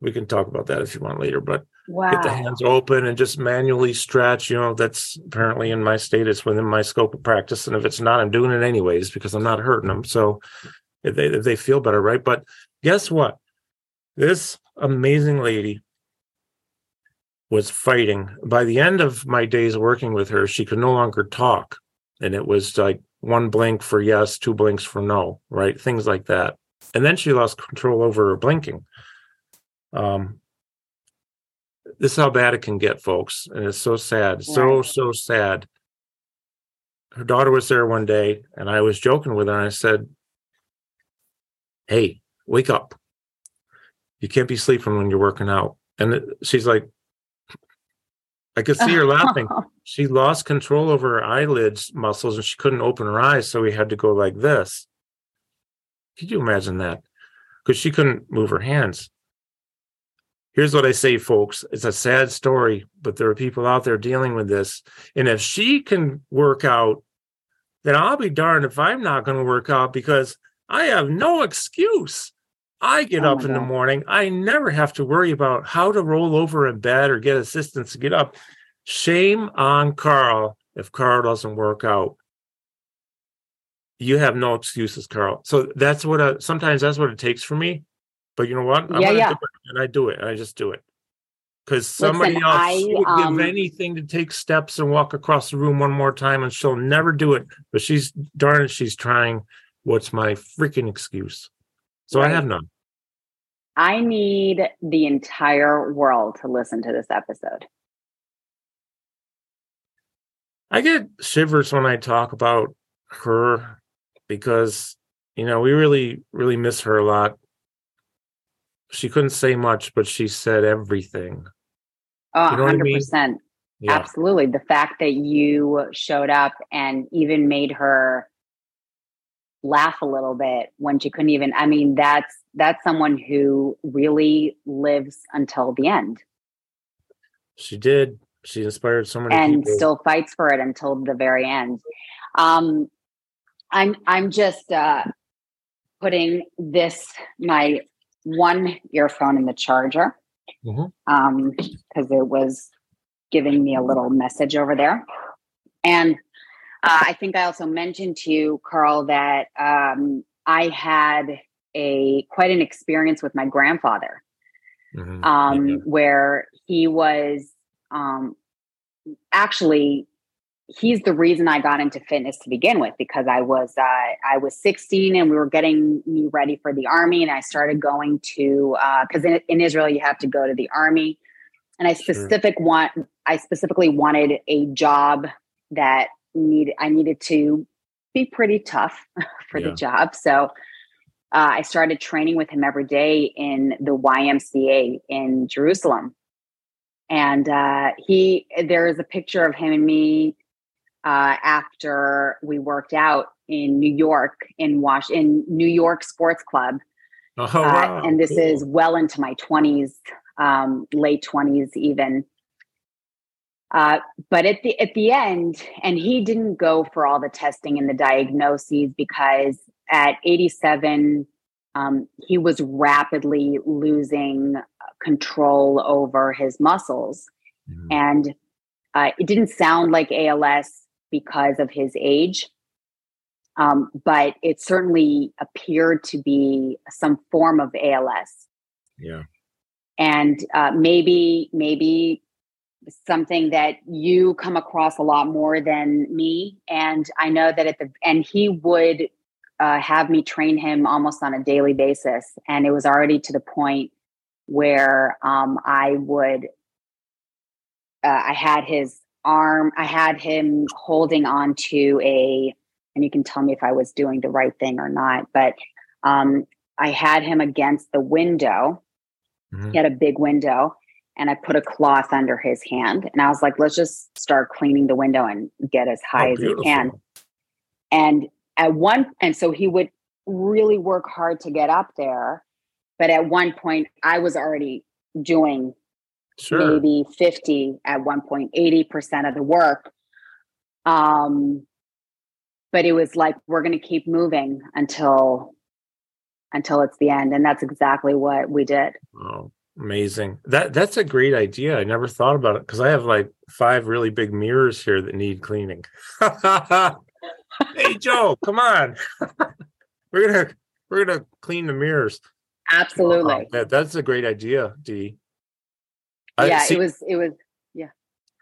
We can talk about that if you want later, but wow. get the hands open and just manually stretch. You know, that's apparently in my state, it's within my scope of practice. And if it's not, I'm doing it anyways because I'm not hurting them. So if they, if they feel better, right? But guess what? This amazing lady was fighting. By the end of my days working with her, she could no longer talk. And it was like one blink for yes, two blinks for no, right? Things like that. And then she lost control over her blinking. Um, this is how bad it can get, folks. And it's so sad, so, so sad. Her daughter was there one day, and I was joking with her, and I said, Hey, wake up. You can't be sleeping when you're working out. And she's like, I could see her laughing. She lost control over her eyelids muscles and she couldn't open her eyes. So we had to go like this. Could you imagine that? Because she couldn't move her hands here's what I say, folks. It's a sad story, but there are people out there dealing with this. And if she can work out, then I'll be darned if I'm not going to work out because I have no excuse. I get oh up in God. the morning. I never have to worry about how to roll over in bed or get assistance to get up. Shame on Karl if Karl doesn't work out. You have no excuses, Karl. So that's what I, sometimes that's what it takes for me. But you know what? I'm yeah, yeah. and I do it. I just do it. Because somebody Listen, else I, would um, give anything to take steps and walk across the room one more time, and she'll never do it. But she's darn it, she's trying. What's my freaking excuse? So right. I have none. I need the entire world to listen to this episode. I get shivers when I talk about her because, you know, we really, really miss her a lot she couldn't say much, but she said everything. Oh, you know 100%. I mean? yeah. Absolutely. The fact that you showed up and even made her laugh a little bit when she couldn't even I mean that's that's someone who really lives until the end. She did. She inspired so many and people. still fights for it until the very end. Um I'm I'm just uh putting this my one earphone in the charger because mm-hmm. um, it was giving me a little message over there. And uh, I think I also mentioned to you, Karl, that um, I had a quite an experience with my grandfather, mm-hmm. um, yeah. where he was um, actually he's the reason I got into fitness to begin with because I was uh, I was 16 and we were getting me ready for the army and I started going to because uh, in, in, Israel you have to go to the army and I specific sure. want I specifically wanted a job that need I needed to be pretty tough for yeah. the job so. Uh, I started training with him every day in the YMCA in Jerusalem, and uh, he there is a picture of him and me uh, after we worked out in New York in Wash in New York Sports Club, Oh, wow. uh, and this cool. is well into my 20s, um, late 20s even. Uh, but at the at the end, and he didn't go for all the testing and the diagnoses because at 87, um, he was rapidly losing control over his muscles, Mhm. and uh, it didn't sound like ALS because of his age. Um, but it certainly appeared to be some form of ALS yeah. and uh, maybe maybe something that you come across a lot more than me. And i know that at the and he would uh, have me train him almost on a daily basis. And it was already to the point where um, i would uh, i had his arm i had him holding on to a and you can tell me if i was doing the right thing or not but um, i had him against the window. Mhm. he had a big window and I put a cloth under his hand and I was like, let's just start cleaning the window and get as high Oh, as we can. And at one, and so he would really work hard to get up there. But at one point, I was already doing Sure. maybe 50, at one point, 80% of the work. Um, but it was like, we're going to keep moving until until it's the end and that's exactly what we did Oh, amazing. That that's a great idea. I never thought about it because I have like five really big mirrors here that need cleaning. hey Joe, come on. we're gonna we're gonna clean the mirrors. absolutely Wow, that- that's a great idea, Dee. I- yeah see- it was it was yeah.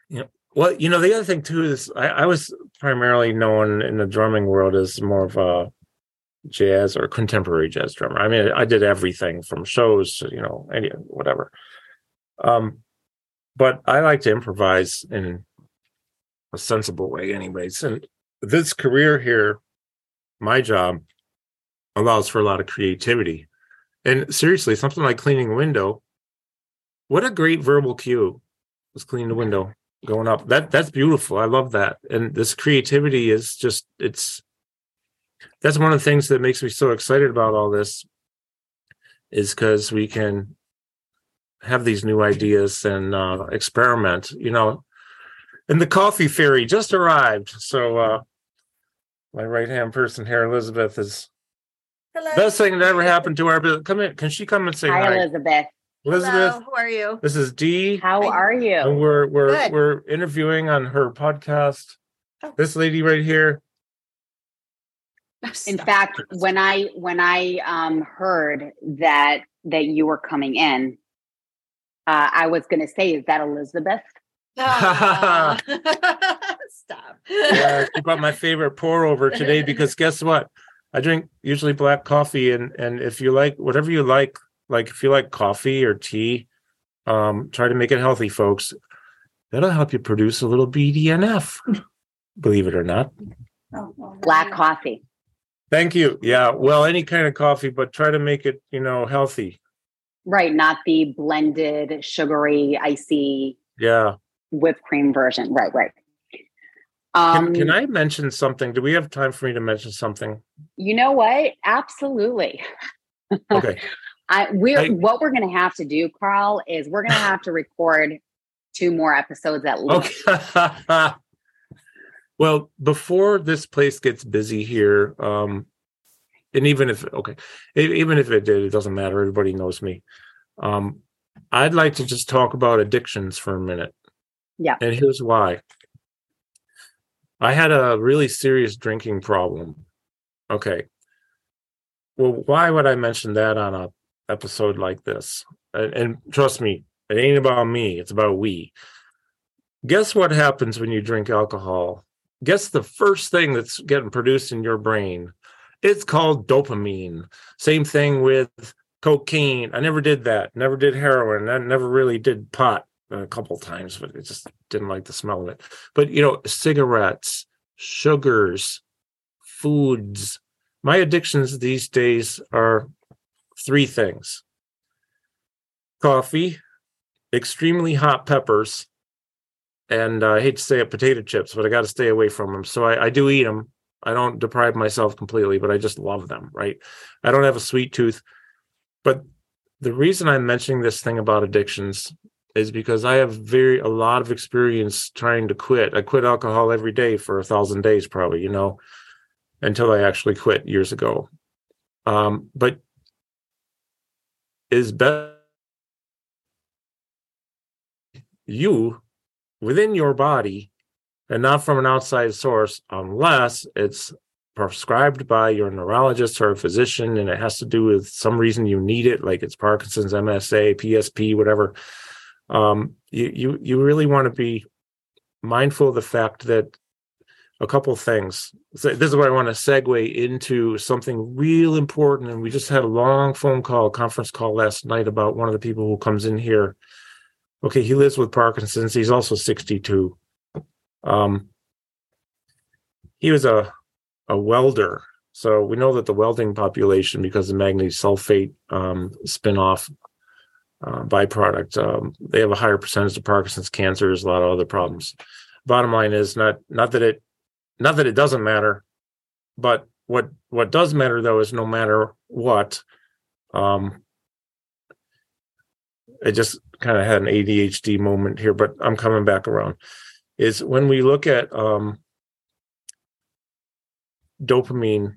Yeah. Well, you know, the other thing too is I, I was primarily known in the drumming world as more of a jazz or contemporary jazz drummer. I mean, I did everything from shows to, you know, any whatever. Um, but I like to improvise in a sensible way, anyways. And this career here, my job allows for a lot of creativity. And seriously, something like cleaning a window, what a great verbal cue was cleaning the window going up. That that's beautiful. I love that. And this creativity is just it's that's one of the things that makes me so excited about all this is because we can have these new ideas and uh, experiment. You know, and the coffee fairy just arrived. So uh, my right hand person here, Elizabeth, is Hello. best thing that ever happened to our business. Come in. Can she come and say hi hi? elizabeth Elizabeth, Hello, how are you? this is Dee. how I- are And you we're we're Good. we're interviewing on her podcast. Oh. This lady right here. In fact when i when i um heard that that you were coming in uh i was going to say is that elizabeth. Stop. Yeah, keep up my favorite pour over today because guess what? I drink usually black coffee and and if you like whatever you like, like if you like coffee or tea, um, try to make it healthy, folks. That'll help you produce a little BDNF. Believe it or not. black coffee Thank you. Yeah, well, any kind of coffee, but try to make it, you know, healthy. right not the blended sugary icy Yeah. whipped cream version right right Can, um can I mention something? Do we have time for me to mention something? you know what absolutely Okay. I we're I- what we're gonna have to do, Karl, is we're gonna have to record two more episodes at least. Okay. well, before this place gets busy here, um, and even if okay, even if it did, it doesn't matter. Everybody knows me. Um, I'd like to just talk about addictions for a minute. Yeah. And here's why. I had a really serious drinking problem. Okay. Well, why would I mention that on a episode like this? And, and trust me, it ain't about me. It's about we. Guess what happens when you drink alcohol? Guess the first thing that's getting produced in your brain? It's called dopamine. Same thing with cocaine. I never did that. Never did heroin. I never really did pot a couple times, but it just didn't like the smell of it. But you know, cigarettes, sugars, foods. My addictions these days are three things coffee, extremely hot peppers, and uh, I hate to say it, potato chips, but I got to stay away from them. So I, I do eat them. I don't deprive myself completely, but I just love them. Right? I don't have a sweet tooth. but the reason I'm mentioning this thing about addictions is because I have very a lot of experience trying to quit. I quit alcohol every day for a thousand days, probably, you know, until I actually quit years ago. Um, but is best you within your body and not from an outside source unless it's prescribed by your neurologist or physician and it has to do with some reason you need it like it's parkinson's msa psp whatever um, you you you really want to be mindful of the fact that a couple things. So this is where I want to segue into something real important. And we just had a long phone call, conference call last night about one of the people who comes in here. Okay, he lives with Parkinson's. He's also 62. Um, he was a a welder. So we know that the welding population, because of manganese sulfate um, spinoff uh, byproduct, um, they have a higher percentage of Parkinson's cancers, a lot of other problems. Bottom line is not not that it not that it doesn't matter, but what what does matter though is no matter what, um, I just kind of had an ADHD moment here, but I'm coming back around. Is when we look at um, dopamine,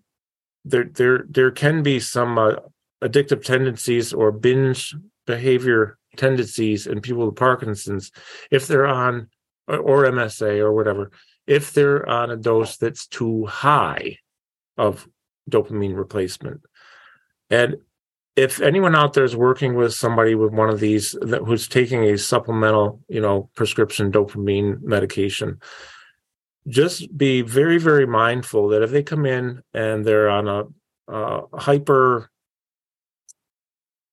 there there there can be some uh, addictive tendencies or binge behavior tendencies in people with Parkinson's if they're on or MSA or whatever if they're on a dose that's too high of dopamine replacement. And if anyone out there is working with somebody with one of these that who's taking a supplemental, you know, prescription dopamine medication, just be very, very mindful that if they come in and they're on a, hyper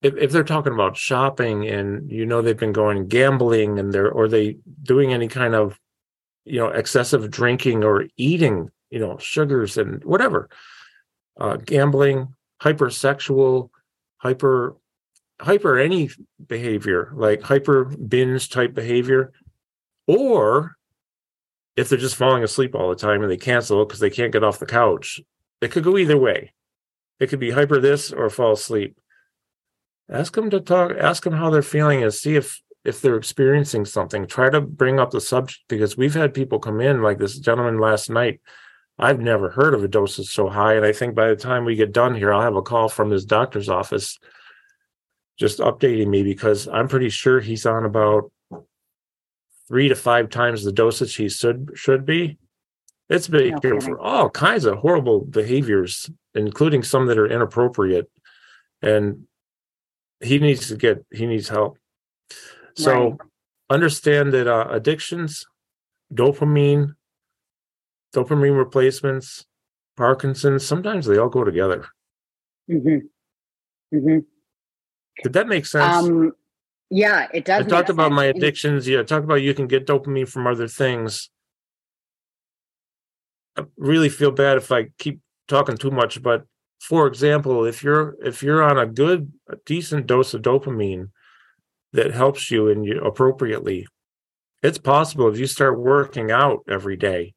if, if they're talking about shopping and you know they've been going gambling and they're or they doing any kind of you know excessive drinking or eating you know sugars and whatever uh, gambling hypersexual hyper hyper any behavior like hyper binge type behavior or if they're just falling asleep all the time and they cancel because they can't get off the couch it could go either way it could be hyper this or fall asleep ask them to talk ask them how they're feeling and see if if they're experiencing something, try to bring up the subject because we've had people come in like this gentleman last night. I've never heard of a dosage so high. And I think by the time we get done here, I'll have a call from his doctor's office just updating me because I'm pretty sure he's on about three to five times the dosage he should should be. It's been okay. for all kinds of horrible behaviors, including some that are inappropriate. And he needs to get he needs help. So right. understand that uh, addictions, dopamine, dopamine replacements, Parkinson's, sometimes they all go together. Mm-hmm. Mm-hmm. Did that make sense? Um, yeah, it does. I talked about sense. my addictions. Yeah, talk about you can get dopamine from other things. I really feel bad if I keep talking too much, but for example, if you're if you're on a good, a decent dose of dopamine, that helps you and you appropriately. It's possible if you start working out every day,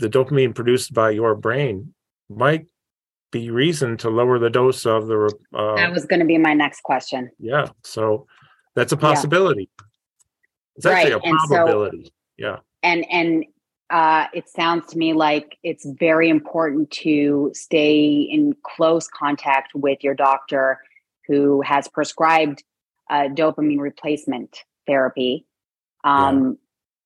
the dopamine produced by your brain might be reason to lower the dose of the. Uh, that was going to be my next question. Yeah, so that's a possibility. Yeah. It's actually right. a probability. So, yeah, and and uh, it sounds to me like it's very important to stay in close contact with your doctor who has prescribed uh, dopamine replacement therapy um,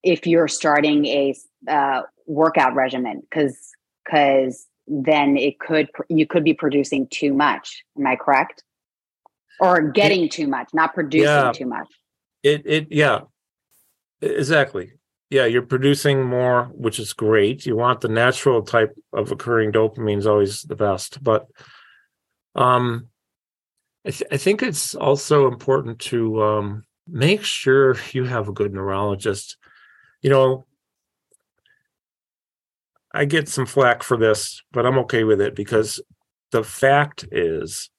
yeah. if you're starting a uh, workout regimen because because then it could you could be producing too much. Am i correct? Or getting it, too much not producing yeah, too much. It it yeah. Exactly. Yeah you're producing more which is great. You want the natural type of occurring dopamine is always the best but um I, th- I think it's also important to um, make sure you have a good neurologist. You know, I get some flack for this, but I'm okay with it because the fact is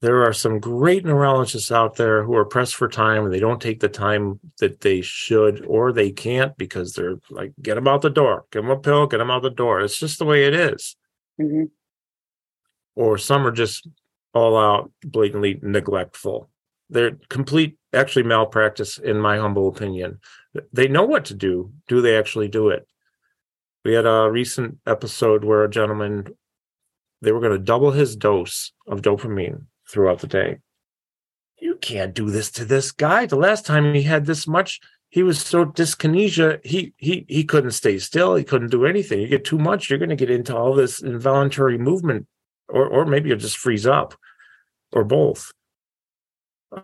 there are some great neurologists out there who are pressed for time and they don't take the time that they should or they can't because they're like get them out the door give them a pill get them out the door it's just the way it is. mm-hmm. or some are just all out, blatantly neglectful. They're complete, actually malpractice, in my humble opinion. They know what to do. Do they actually do it? We had a recent episode where a gentleman, they were going to double his dose of dopamine throughout the day. You can't do this to this guy. The last time he had this much, he was so dyskinesia, he he he couldn't stay still. He couldn't do anything. You get too much, you're going to get into all this involuntary movement, or or maybe you'll just freeze up, or both.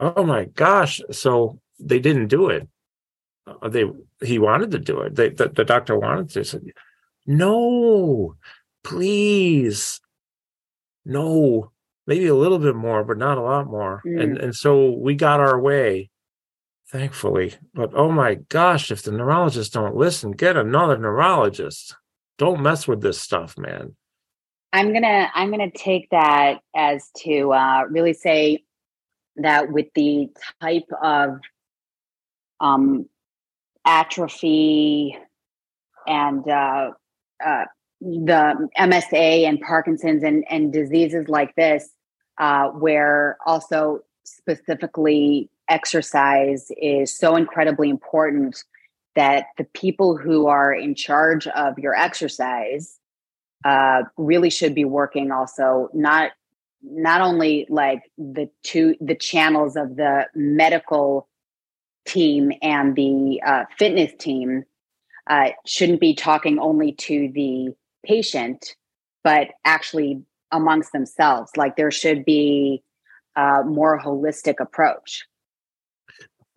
Oh my gosh! So they didn't do it. Uh, they he wanted to do it. They the, the doctor wanted to. No, please, no, maybe a little bit more, but not a lot more. Mm. And and so we got our way, thankfully. But oh my gosh, if the neurologists don't listen, get another neurologist. Don't mess with this stuff, man. I'm gonna I'm gonna take that as to uh, really say that with the type of um, atrophy and uh, uh, the MSA and Parkinson's and, and diseases like this, uh, where also specifically exercise is so incredibly important that the people who are in charge of your exercise uh, really should be working also not not only like the two the channels of the medical team and the uh, fitness team uh, shouldn't be talking only to the patient, but actually amongst themselves. Like there should be a more holistic approach.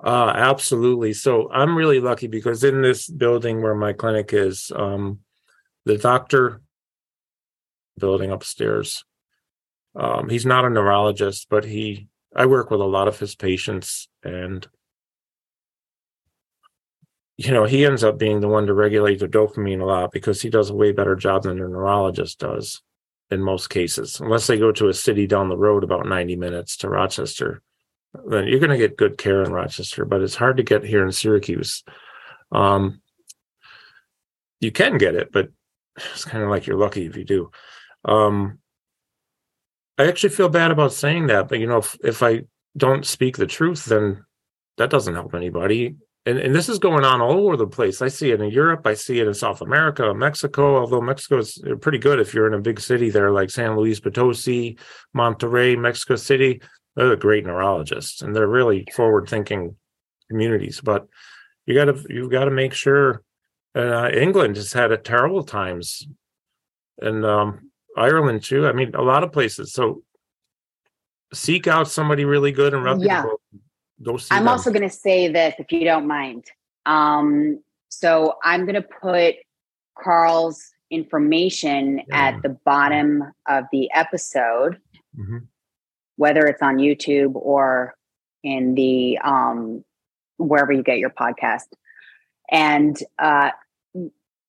Uh, absolutely. So I'm really lucky because in this building where my clinic is, um, the doctor building upstairs, um, he's not a neurologist, but he, I work with a lot of his patients and you know, he ends up being the one to regulate the dopamine a lot because he does a way better job than a neurologist does in most cases. Unless they go to a city down the road about 90 minutes to Rochester, then you're going to get good care in Rochester, but it's hard to get here in Syracuse. Um, you can get it, but it's kind of like you're lucky if you do. Um, I actually feel bad about saying that, but you know, if, if I don't speak the truth, then that doesn't help anybody and, and this is going on all over the place. I see it in Europe. I see it in South America, Mexico. Although Mexico is pretty good if you're in a big city there, like San Luis Potosi, Monterrey, Mexico City. They're great neurologists, and they're really forward-thinking communities. But you got to you've got to make sure. Uh, England has had a terrible times, and um, Ireland too. I mean, a lot of places. So seek out somebody really good and reputable. Yeah Go see I'm them. also going to say this, if you don't mind. Um, so I'm going to put Karl's information Yeah. at the bottom of the episode, Mhm. whether it's on YouTube or in the um, wherever you get your podcast. And uh,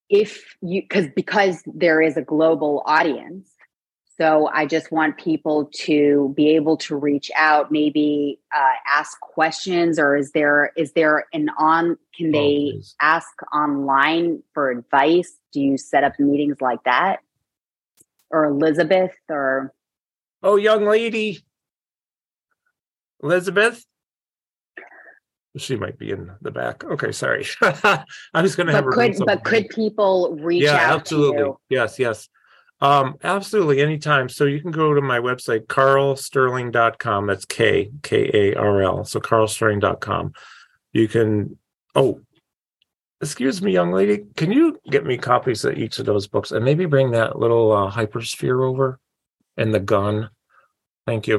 if you, because because there is a global audience, so I just want people to be able to reach out, maybe uh, ask questions, or is there is there an on? Can Oh, they please. ask online for advice? Do you set up meetings like that, or Elizabeth, or Oh, young lady, Elizabeth. She might be in the back. Okay, sorry. I was going to have but her. could but could people reach yeah, out absolutely. to you? Yes, yes. Um, absolutely, anytime. So you can go to my website, karlsterling.com. That's K K A R L. So karlsterling.com. You can oh excuse me, young lady. Can you get me copies of each of those books and maybe bring that little uh, hypersphere over and the gun? Thank you.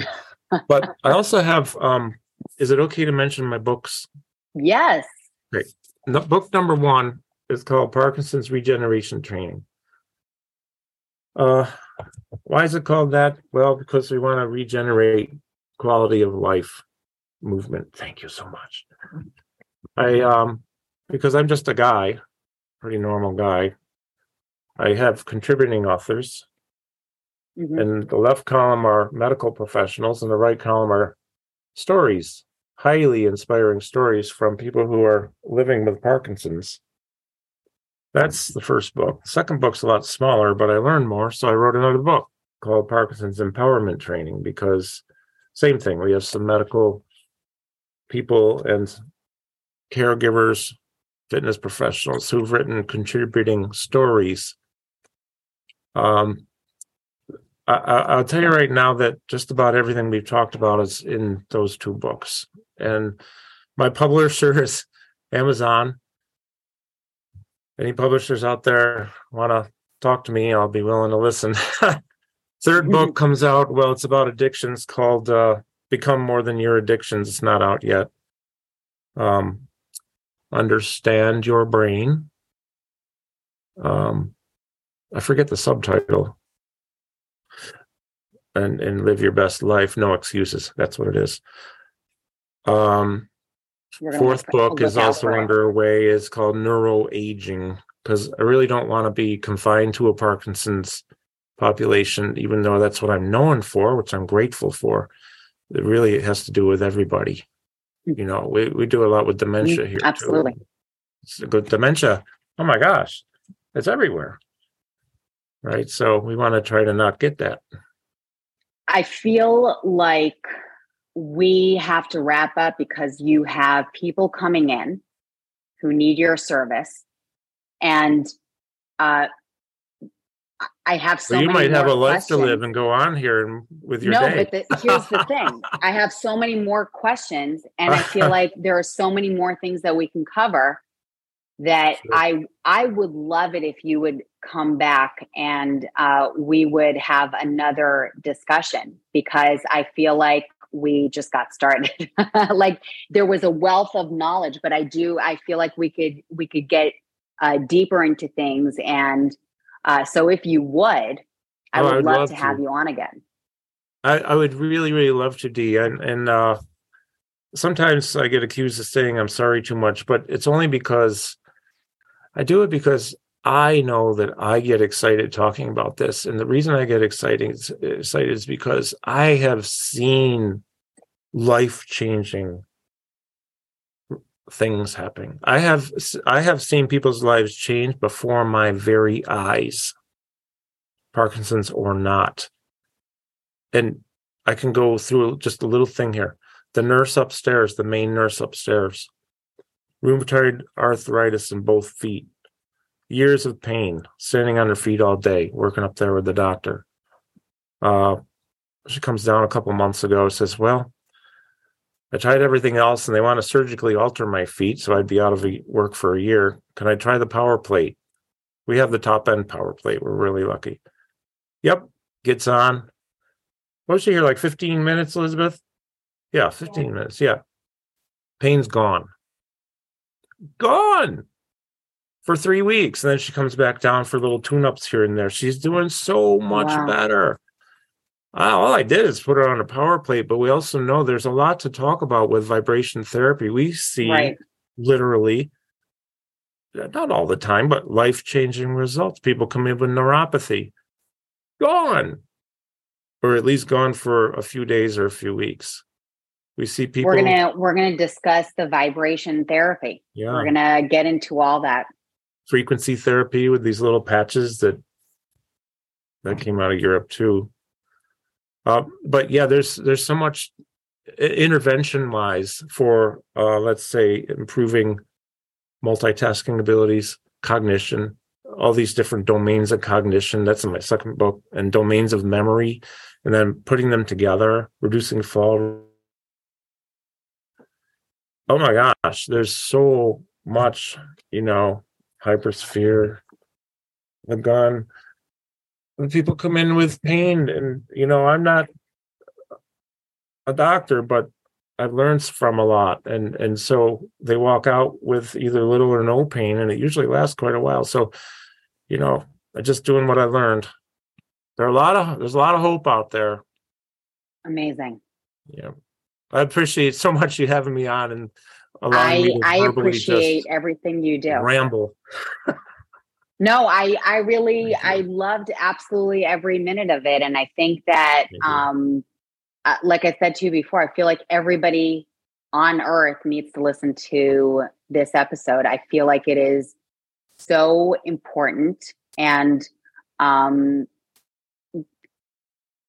But I also have um is it okay to mention my books? Yes. No, book number one is called Parkinson's Regeneration Training. Uh, why is it called that? Well, because we want to regenerate quality of life movement. Thank you so much. I um because I'm just a guy, pretty normal guy. I have contributing authors, Mhm. and the left column are medical professionals, and the right column are stories, highly inspiring stories from people who are living with Parkinson's. That's the first book. The second book's a lot smaller, but I learned more, so I wrote another book called Parkinson's Empowerment Training because same thing. We have some medical people and caregivers, fitness professionals who've written contributing stories. Um, I, I- I'll tell you right now that just about everything we've talked about is in those two books. And my publisher is Amazon. Any publishers out there want to talk to me? I'll be willing to listen. Third book comes out. Well, it's about addictions called uh, Become More Than Your Addictions. It's not out yet. Um, Understand Your Brain. Um, I forget the subtitle. And and live your best life. No excuses. That's what it is. Um, fourth book is also underway. It's called Neuro Aging because I really don't want to be confined to a Parkinson's population, even though that's what I'm known for, which I'm grateful for. It really has to do with everybody. You know, we, we do a lot with dementia here. too. Mm, absolutely. It's a good dementia. Oh my gosh, it's everywhere. Right. So we want to try to not get that. I feel like we have to wrap up because you have people coming in who need your service. And uh, I have so So you might have a life to live and go on here and with your no, day. but the, here's the thing I have so many more questions, and I feel like there are so many more things that we can cover that Sure. I I would love it if you would come back and uh, we would have another discussion because I feel like we just got started. like there was a wealth of knowledge, but I do I feel like we could we could get uh, deeper into things, and uh, so if you would, I Oh, I would would love, love to have to. you on again. I, I would really, really love to, D. And and uh, sometimes I get accused of saying I'm sorry too much, but it's only because I do it because I know that I get excited talking about this, and the reason I get excited excited is because I have seen life changing things happening. I have I have seen people's lives change before my very eyes, Parkinson's or not and I can go through just a little thing here. The nurse upstairs, the main nurse upstairs, rheumatoid arthritis in both feet, years of pain, standing on her feet all day, working up there with the doctor. Uh, she comes down a couple months ago, says, Well, I tried everything else and they want to surgically alter my feet, so I'd be out of work for a year. Can I try the power plate? We have the top end power plate. We're really lucky. Yep, gets on, what was she here like 15 minutes, Elizabeth? Yeah, 15 minutes. Yeah. Pain's gone. Gone for three weeks. And then she comes back down for little tune ups here and there. She's doing so much Wow. better. Uh, all I did is put her on a power plate, but we also know there's a lot to talk about with vibration therapy. We see Right. literally, not all the time, but life changing results. People come in with neuropathy, gone or at least gone for a few days or a few weeks. We see people. we're gonna we're gonna discuss the vibration therapy. yeah, We're gonna get into all that. Frequency therapy with these little patches that that came out of Europe too. Uh, but yeah, there's there's so much intervention wise for uh, let's say improving multitasking abilities, cognition, all these different domains of cognition. That's in my second book, and domains of memory, and then putting them together, reducing fall. Oh my gosh, there's so much, you know, hypersphere, the gun. When people come in with pain, and you know, I'm not a doctor, but I've learned from a lot, and and so they walk out with either little or no pain, and it usually lasts quite a while. So, you know, I'm just doing what I learned. There are a lot of there's a lot of hope out there. Amazing. Yeah, I appreciate so much you having me on and I I appreciate everything you do. ramble. No, I I really I loved absolutely every minute of it, and I think that um, uh, like I said to you before, I feel like everybody on Earth needs to listen to this episode. I feel like it is so important, and um,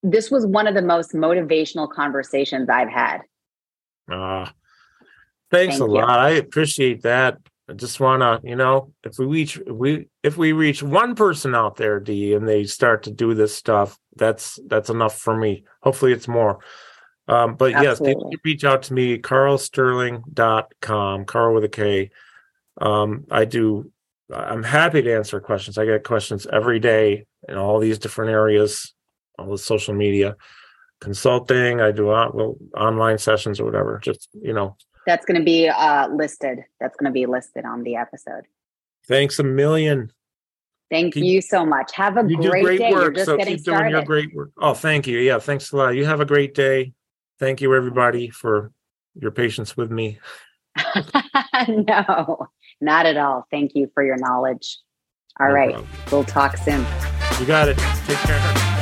this was one of the most motivational conversations I've had. Uh, thanks Thank a you. lot. I appreciate that. I just want to, you know, if we reach if we if we reach one person out there, D, and they start to do this stuff, that's that's enough for me. Hopefully, it's more. Um, but yes, people can reach out to me, karlsterling.com, Karl with a K. Um, I do. I'm happy to answer questions. I get questions every day in all these different areas, all the social media consulting. I do on, well, online sessions or whatever. Just you know, That's going to be uh, listed. That's going to be listed on the episode. thanks a million. Thank Keep- you so much. Have a You do great, great day. Work, so keep doing your great work. Oh, thank you. Yeah, thanks a lot. You have a great day. Thank you, everybody, for your patience with me. no, not at all. Thank you for your knowledge. All No right, we'll talk soon. You got it. Take care.